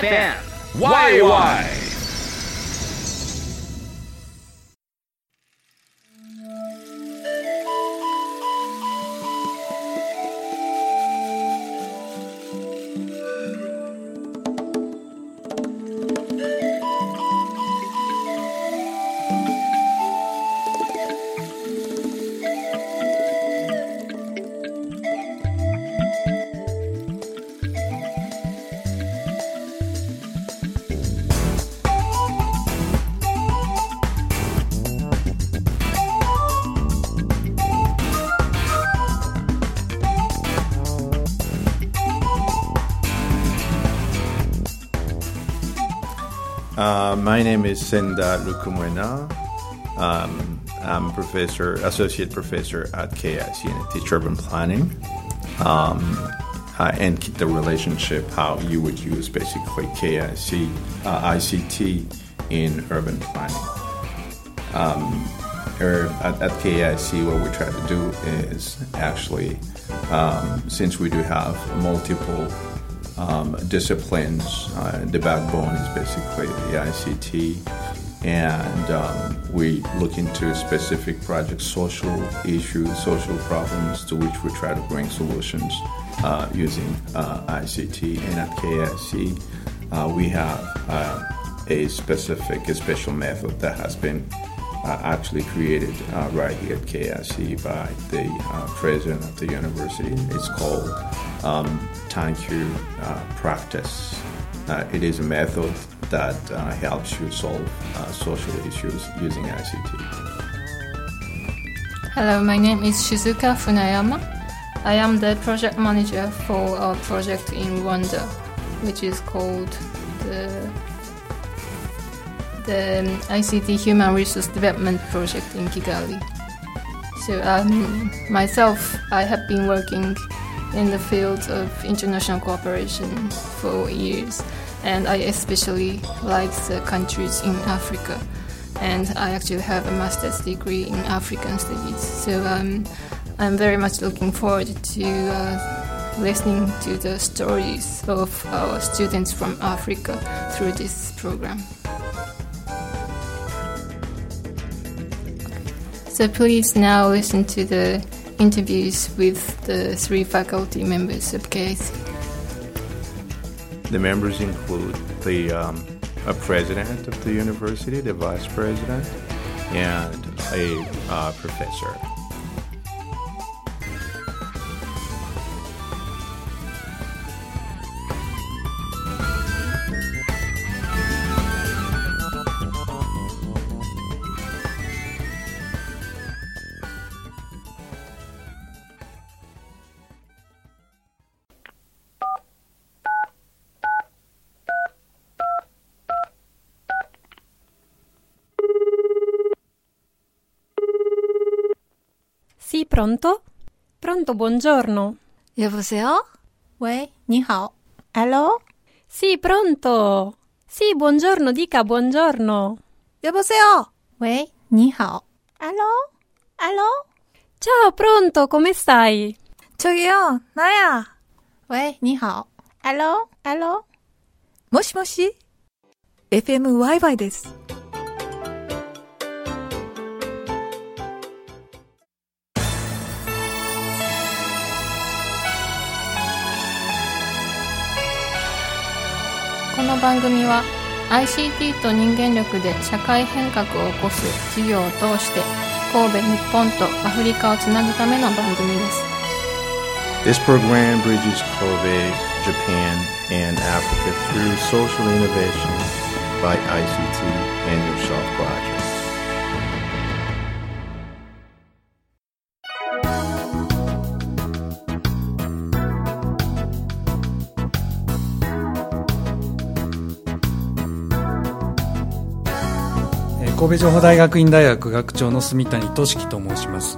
FM YY「my name is Senda Lukumwena. Um, I'm professor, associate professor at KIC and I teach urban planning. Um, uh, and the relationship, how you would use basically KIC, uh, ICT in urban planning. Um, er, at, at KIC, what we try to do is actually, um, since we do have multiple um, disciplines. Uh, the backbone is basically the ICT, and um, we look into specific projects, social issues, social problems to which we try to bring solutions uh, using uh, ICT. And at KIC, uh, we have uh, a specific, a special method that has been actually created uh, right here at KIC by the uh, president of the university. It's called um, Thank uh, Practice. It is a method that helps you solve social issues using ICT. Hello, my name is Shizuka Funayama. I am the project manager for our project in Rwanda, which is called the the ICT Human Resource Development Project in Kigali. So um, myself, I have been working in the field of international cooperation for years, and I especially like the countries in Africa. And I actually have a master's degree in African studies. So um, I'm very much looking forward to uh, listening to the stories of our students from Africa through this program. So please now listen to the interviews with the three faculty members of KIC. The members include the um, a president of the university, the vice president, and a uh, professor. pronto? Pronto, buongiorno. 여보세요? 喂,你好. Allo? Sì, pronto. Sì, buongiorno, dica buongiorno. 여보세요? 喂,你好. Allo? Allo? Ciao, pronto, come stai? 저기요, 나야. 喂,你好. Allo? Allo? もしもし ?FM Wi-Fi です。 の番組は ICT と人間力で社会変革を起こす事業を通して神戸日本とアフリカをつなぐための番組です This program bridges Kobe, Japan, and Africa through social innovation by ICT and Yourself 神戸情報大学院大学学長の住谷俊樹と申します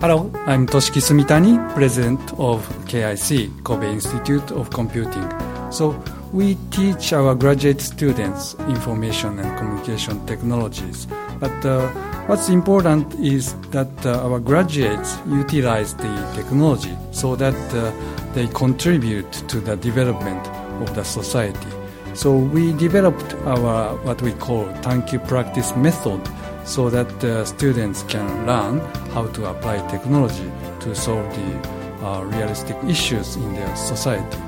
Hello, I'm Toshiki Sumitani, President of KIC, Kobe Institute of Computing. So, we teach our graduate students information and communication technologies. But uh, what's important is that uh, our graduates utilize the technology so that uh, they contribute to the development of the society. So we developed our what we call Tankyu practice method so that uh, students can learn how to apply technology to solve the uh, realistic issues in their society.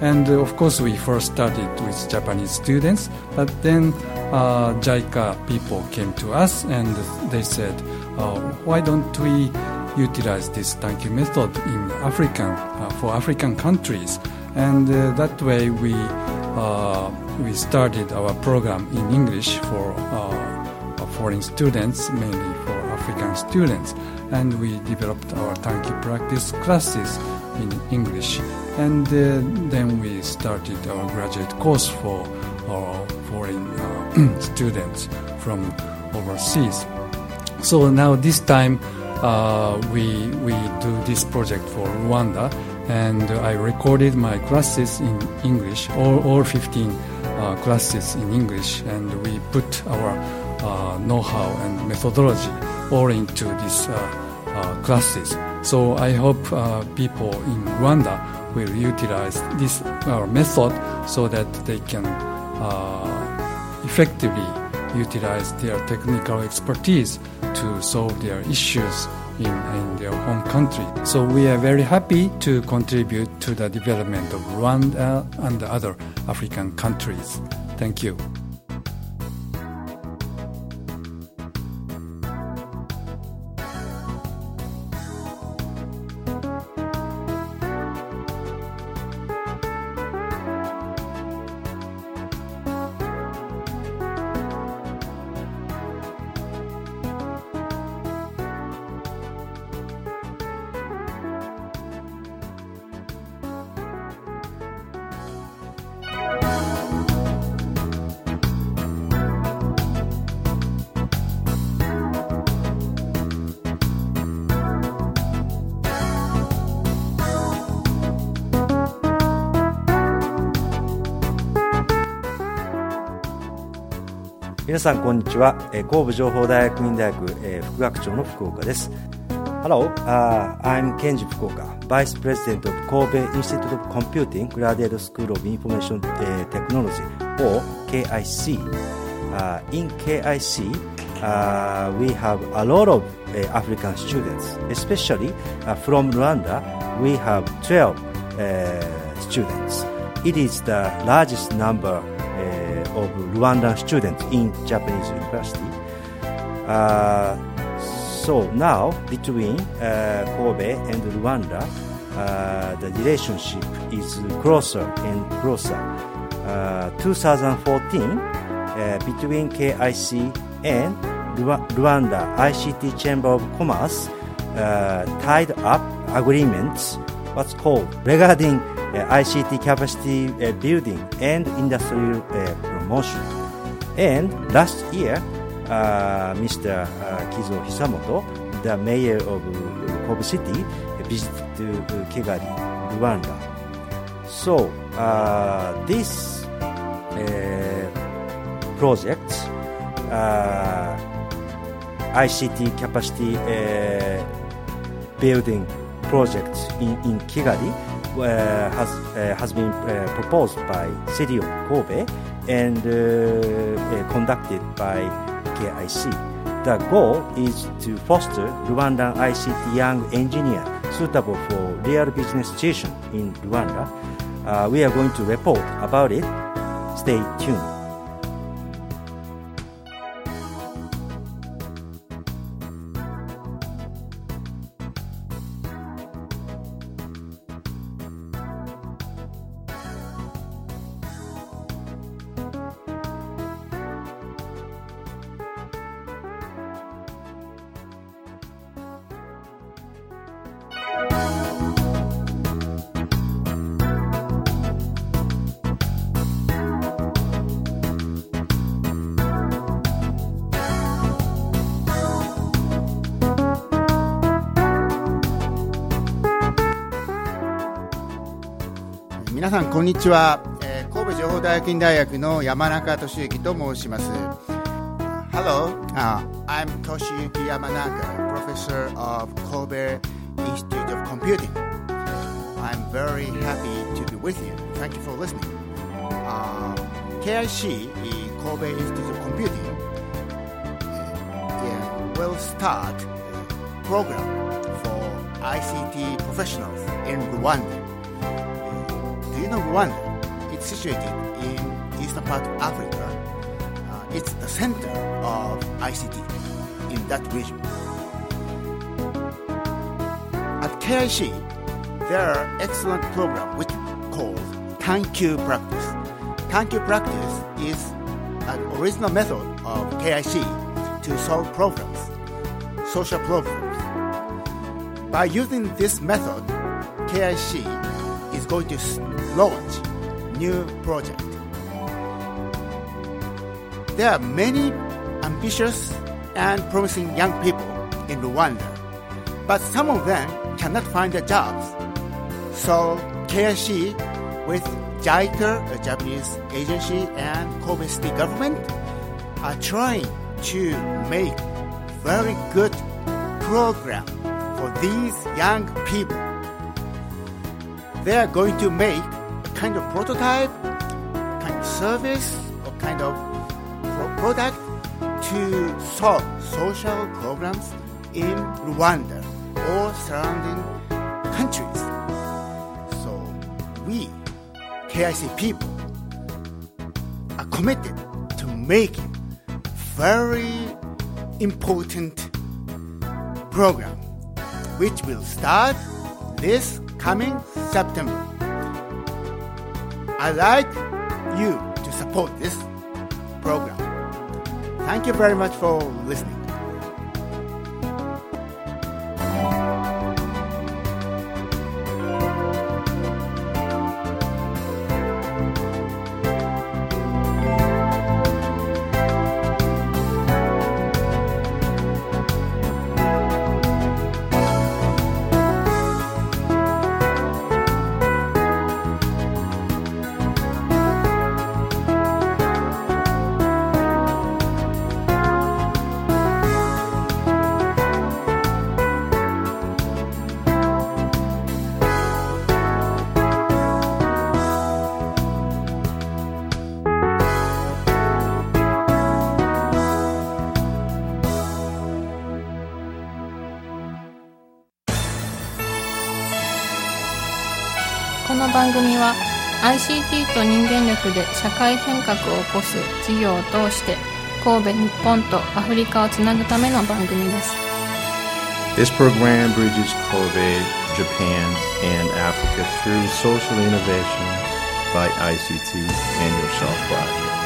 And uh, of course, we first started with Japanese students, but then uh, JICA people came to us and they said, uh, why don't we utilize this Tankyu method in African, uh, for African countries? And uh, that way we, uh, we started our program in English for foreign students, mainly for African students. And we developed our Tankyu practice classes in English. And uh, then we started our graduate course for our foreign uh, students from overseas. So now this time uh, we, we do this project for Rwanda and I recorded my classes in English, all, all 15 uh, classes in English, and we put our uh, know-how and methodology all into these uh, uh, classes. So I hope people in Rwanda will utilize this method so that they can effectively utilize their technical expertise to solve their issues in, in, their home country. So we are very happy to contribute to the development of Rwanda and other African countries. Thank you. 皆さんこんにちは、えー、神戸情報大学院大学、えー、副学長の福岡です Hello, uh, I'm Kenji Fukuoka, Vice President of Kobe Institute of Computing Graduate School of Information uh, Technology or KIC uh, In KIC uh, we have a lot of uh, African students especially uh, from Rwanda we have 12 uh, students It is the largest number of Rwandan students in Japanese university. Uh, so now between uh, Kobe and Rwanda, uh, the relationship is closer and closer. 2014, uh, between KIC and Rwanda ICT Chamber of Commerce uh, tied up agreements, what's called regarding uh, ICT capacity building and industrial And last year, uh, Mr. Uh, Kizo Hisamoto, the mayor of Kobe City, visited Kigali, Rwanda. So uh, this uh, project, uh, ICT capacity uh, building project in, in Kigali, uh, has uh, has been uh, proposed by City of Kobe and uh, uh, conducted by KIC. The goal is to foster Rwandan ICT young engineer suitable for real business situation in Rwanda. Uh, we are going to report about it. Stay tuned. 皆さんこんにちは、えー神戸情報大学院大学の山中俊之と申します Hello、uh, I'm Toshiyuki Yamanaka professor of Kobe Institute of Computing I'm very happy to be with you thank you for listening uh, KIC Kobe Institute of Computing yeah, will start program for ICT professionals in Rwanda you Rwanda? It's situated in eastern part of Africa. Uh, it's the center of ICT in that region. At KIC, there are excellent program which called Tankyu Practice. Tankyu Practice is an original method of KIC to solve problems, social problems. By using this method, KIC is going to launch new project. There are many ambitious and promising young people in Rwanda, but some of them cannot find their jobs. So KIC with JICA, a Japanese agency, and Kobe City government are trying to make very good program for these young people. They are going to make kind of prototype, kind of service, or kind of pro- product to solve social problems in Rwanda or surrounding countries. So we, KIC people, are committed to making very important program which will start this coming September. I'd like you to support this program. Thank you very much for listening. 組は ICT と人間力で社会変革を起こす事業を通して神戸日本とアフリカをつなぐための番組です This program bridges Kobe, Japan, and Africa through social innovation by ICT and Yourself Project.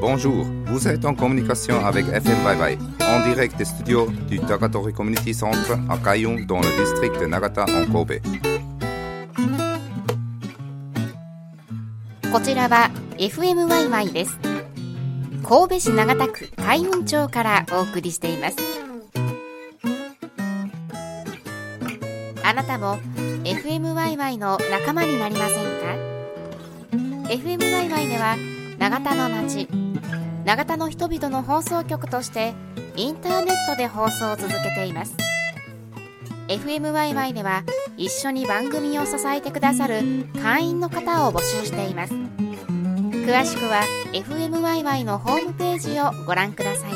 Bonjour, vous êtes en communication avec FM Bye Bye, en direct des studios du Tagatori Community Center à Kayung dans le district de Nagata en Kobe. こちらは FMYY です。神戸市長田区海運町からお送りしています。あなたも FMYY の仲間になりませんか ?FMYY では長田の町、永田の人々の放送局としてインターネットで放送を続けています。FMYY では一緒に番組を支えてくださる会員の方を募集しています詳しくは FMYY のホームページをご覧ください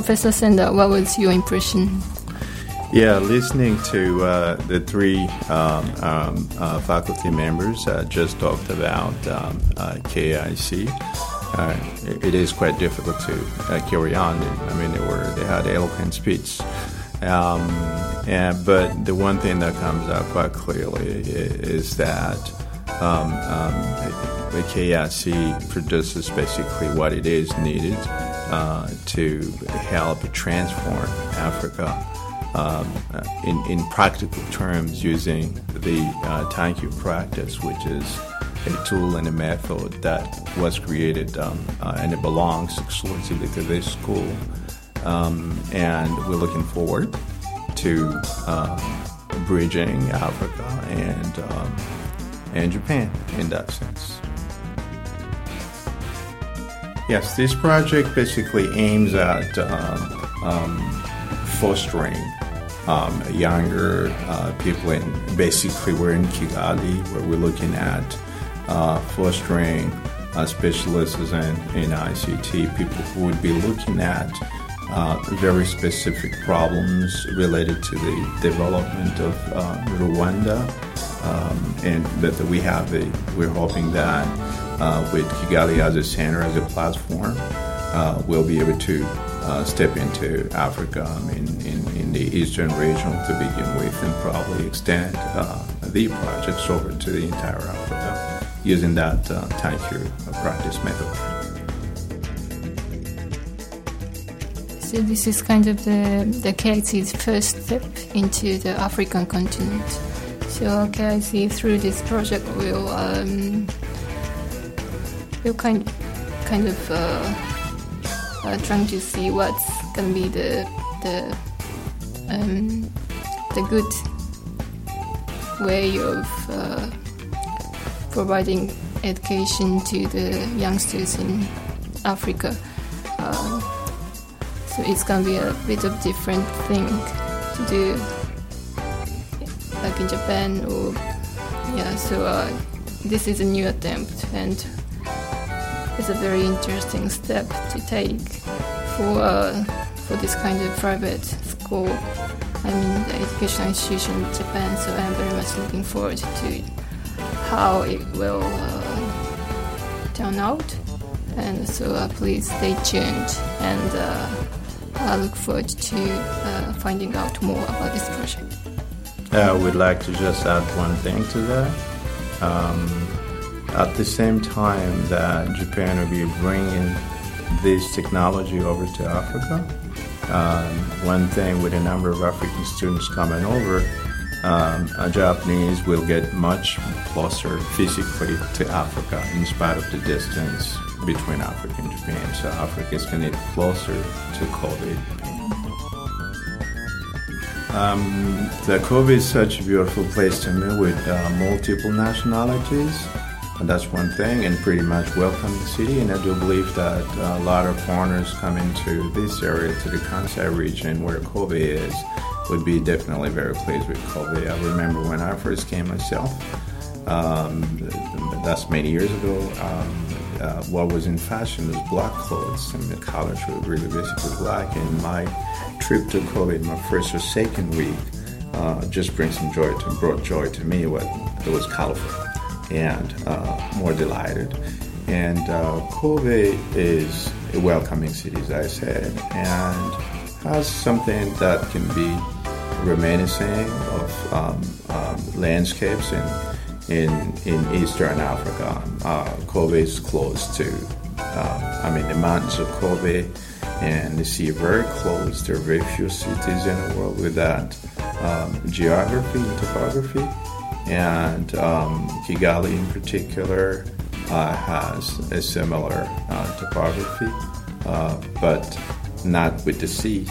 Professor Senda, what was your impression? Yeah, listening to uh, the three um, um, uh, faculty members uh, just talked about um, uh, KIC. Uh, it, it is quite difficult to uh, carry on. I mean, they were they had eloquent speech. Um, and, but the one thing that comes out quite clearly is that um, um, the KIC produces basically what it is needed uh, to help transform Africa um, in, in practical terms using the uh, Tankyu practice, which is a tool and a method that was created um, uh, and it belongs exclusively to this school. Um, and we're looking forward to um, bridging Africa and um, and Japan in that sense. Yes, this project basically aims at um, um, fostering um, younger uh, people in basically we're in Kigali where we're looking at uh, fostering uh, specialists in, in ICT, people who would be looking at uh, very specific problems related to the development of uh, Rwanda. Um, and that, that, we have a, we're hoping that uh, with Kigali as a center, as a platform, uh, we'll be able to uh, step into Africa I mean, in, in the eastern region to begin with and probably extend uh, the projects over to the entire Africa using that uh, thank you practice method. So this is kind of the the KIC's first step into the African continent. So KIC through this project will um, will kind kind of uh, uh, trying to see what's gonna be the the um, the good way of uh, providing education to the youngsters in Africa. Uh, so it's gonna be a bit of different thing to do, like in Japan or yeah. So uh, this is a new attempt, and it's a very interesting step to take for uh, for this kind of private school. I mean, the educational institution in Japan. So I'm very much looking forward to how it will uh, turn out. And so uh, please stay tuned and uh, I look forward to uh, finding out more about this project. I would like to just add one thing to that. Um, at the same time that Japan will be bringing this technology over to Africa, um, one thing with a number of African students coming over, um, Japanese will get much closer physically to Africa in spite of the distance between Africa and Japan. So Africa is going to get closer to Kobe. Um, the Kobe is such a beautiful place to me with uh, multiple nationalities. That's one thing, and pretty much welcoming the city. And I do believe that a lot of foreigners come into this area, to the Kansai region where Kobe is, would be definitely very pleased with Kobe. I remember when I first came myself, um, that's many years ago. Um, uh, what was in fashion was black clothes, and the colors were really basically black. And my trip to Kobe, my first or second week, uh, just brings some joy to brought joy to me. What it was colorful and uh, more delighted. And uh, Kobe is a welcoming city, as I said, and has something that can be reminiscent of um, um, landscapes in in in Eastern Africa. Uh, Kobe is close to, uh, I mean, the mountains of Kobe and the sea are very close. There are very few cities in the world with that um, geography and topography. And um, Kigali, in particular, uh, has a similar uh, topography, uh, but not with the sea,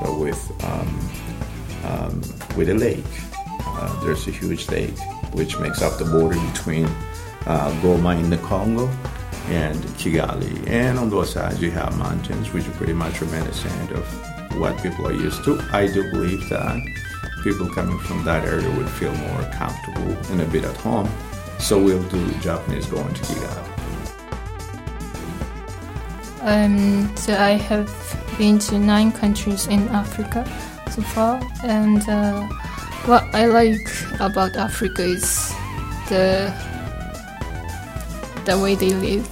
but with um, um, with a lake. Uh, there's a huge lake which makes up the border between uh, Goma in the Congo and Kigali. And on those sides, you have mountains, which are pretty much reminiscent of what people are used to. I do believe that people coming from that area would feel more comfortable and a bit at home. So we'll do Japanese going to Kigali. Um, so I have been to nine countries in Africa so far, and uh, what I like about Africa is the the way they live.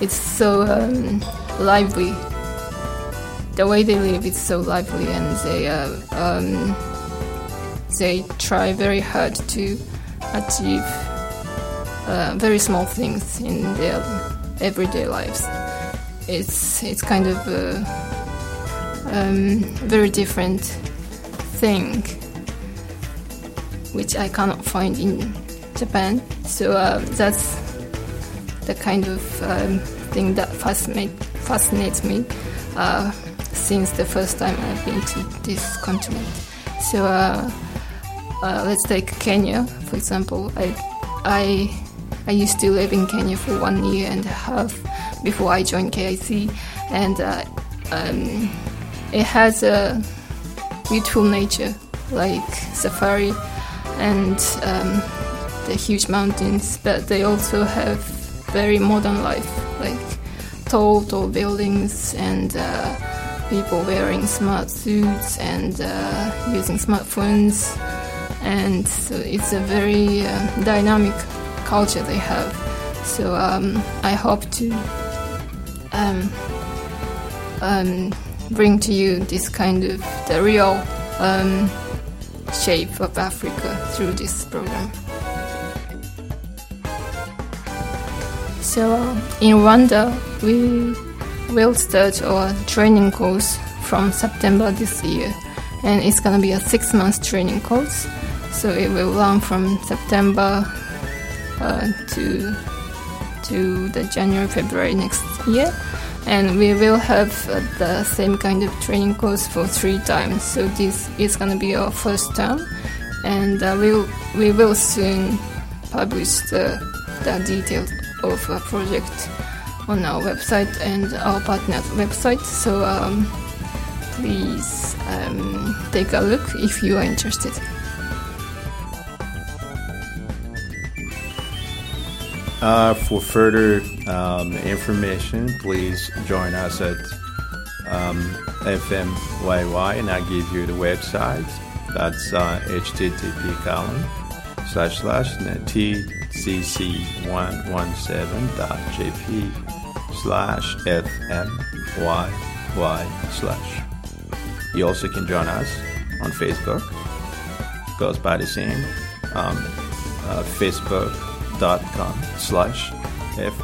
It's so um, lively. The way they live is so lively, and they uh, um, they try very hard to achieve uh, very small things in their everyday lives. It's it's kind of a um, very different thing, which I cannot find in Japan. So uh, that's the kind of um, thing that fascinate, fascinates me uh, since the first time I've been to this continent. So uh, let's take Kenya, for example. I, I, I used to live in Kenya for one year and a half before I joined KIC, and uh, um, it has a beautiful nature like safari and um, the huge mountains, but they also have very modern life, like tall, tall buildings and uh, people wearing smart suits and uh, using smartphones. And it's a very uh, dynamic culture they have. So um, I hope to um, um, bring to you this kind of the real um, shape of Africa through this program. So in Rwanda, we will start our training course from September this year, and it's gonna be a six month training course. So it will run from September uh, to to the January February next year, and we will have uh, the same kind of training course for three times. So this is gonna be our first term, and uh, we'll we will soon publish the, the details of a project on our website and our partner's website. So um, please um, take a look if you are interested. Uh, for further um, information, please join us at um, FMYY, and I'll give you the website. That's uh, http colon slash slash tcc117.jp slash fmyy slash. You also can join us on Facebook. Goes by the same. Um, uh, Facebook.com slash F-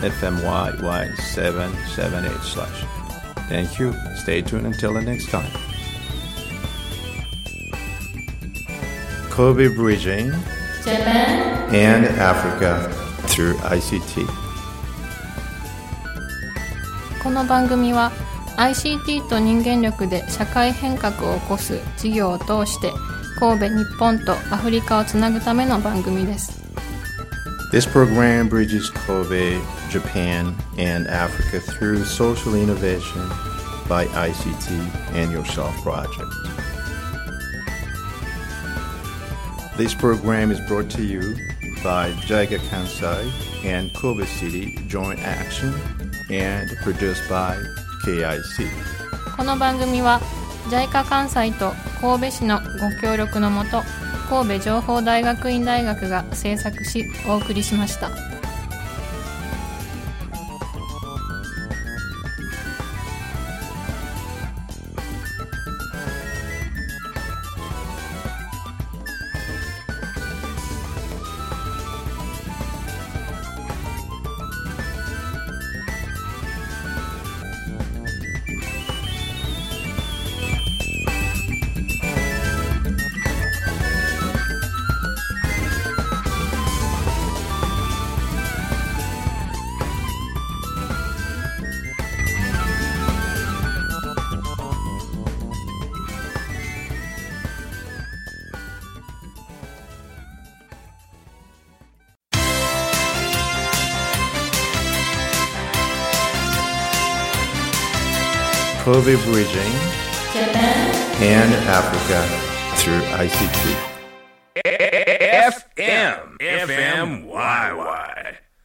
FMYY778 slash. Thank you. Stay tuned until the next time. Kobe Bridging Japan and Africa through ICT. この番組は ICT と人間力で社会変革を起こす事業を通して神戸日本とアフリカをつなぐための番組です This program bridges Kobe, Japan, and Africa through social innovation by ICT and Yourself Project. This program is brought to you by Jaiga Kansai and Kobe City Joint Action and produced by KIC. この番組は JICA 関西と神戸市のご協力のもと 神戸情報大学院大学が制作しお送りしました。Kobe Bridging Japan and Africa through ICT. FM. FMYY.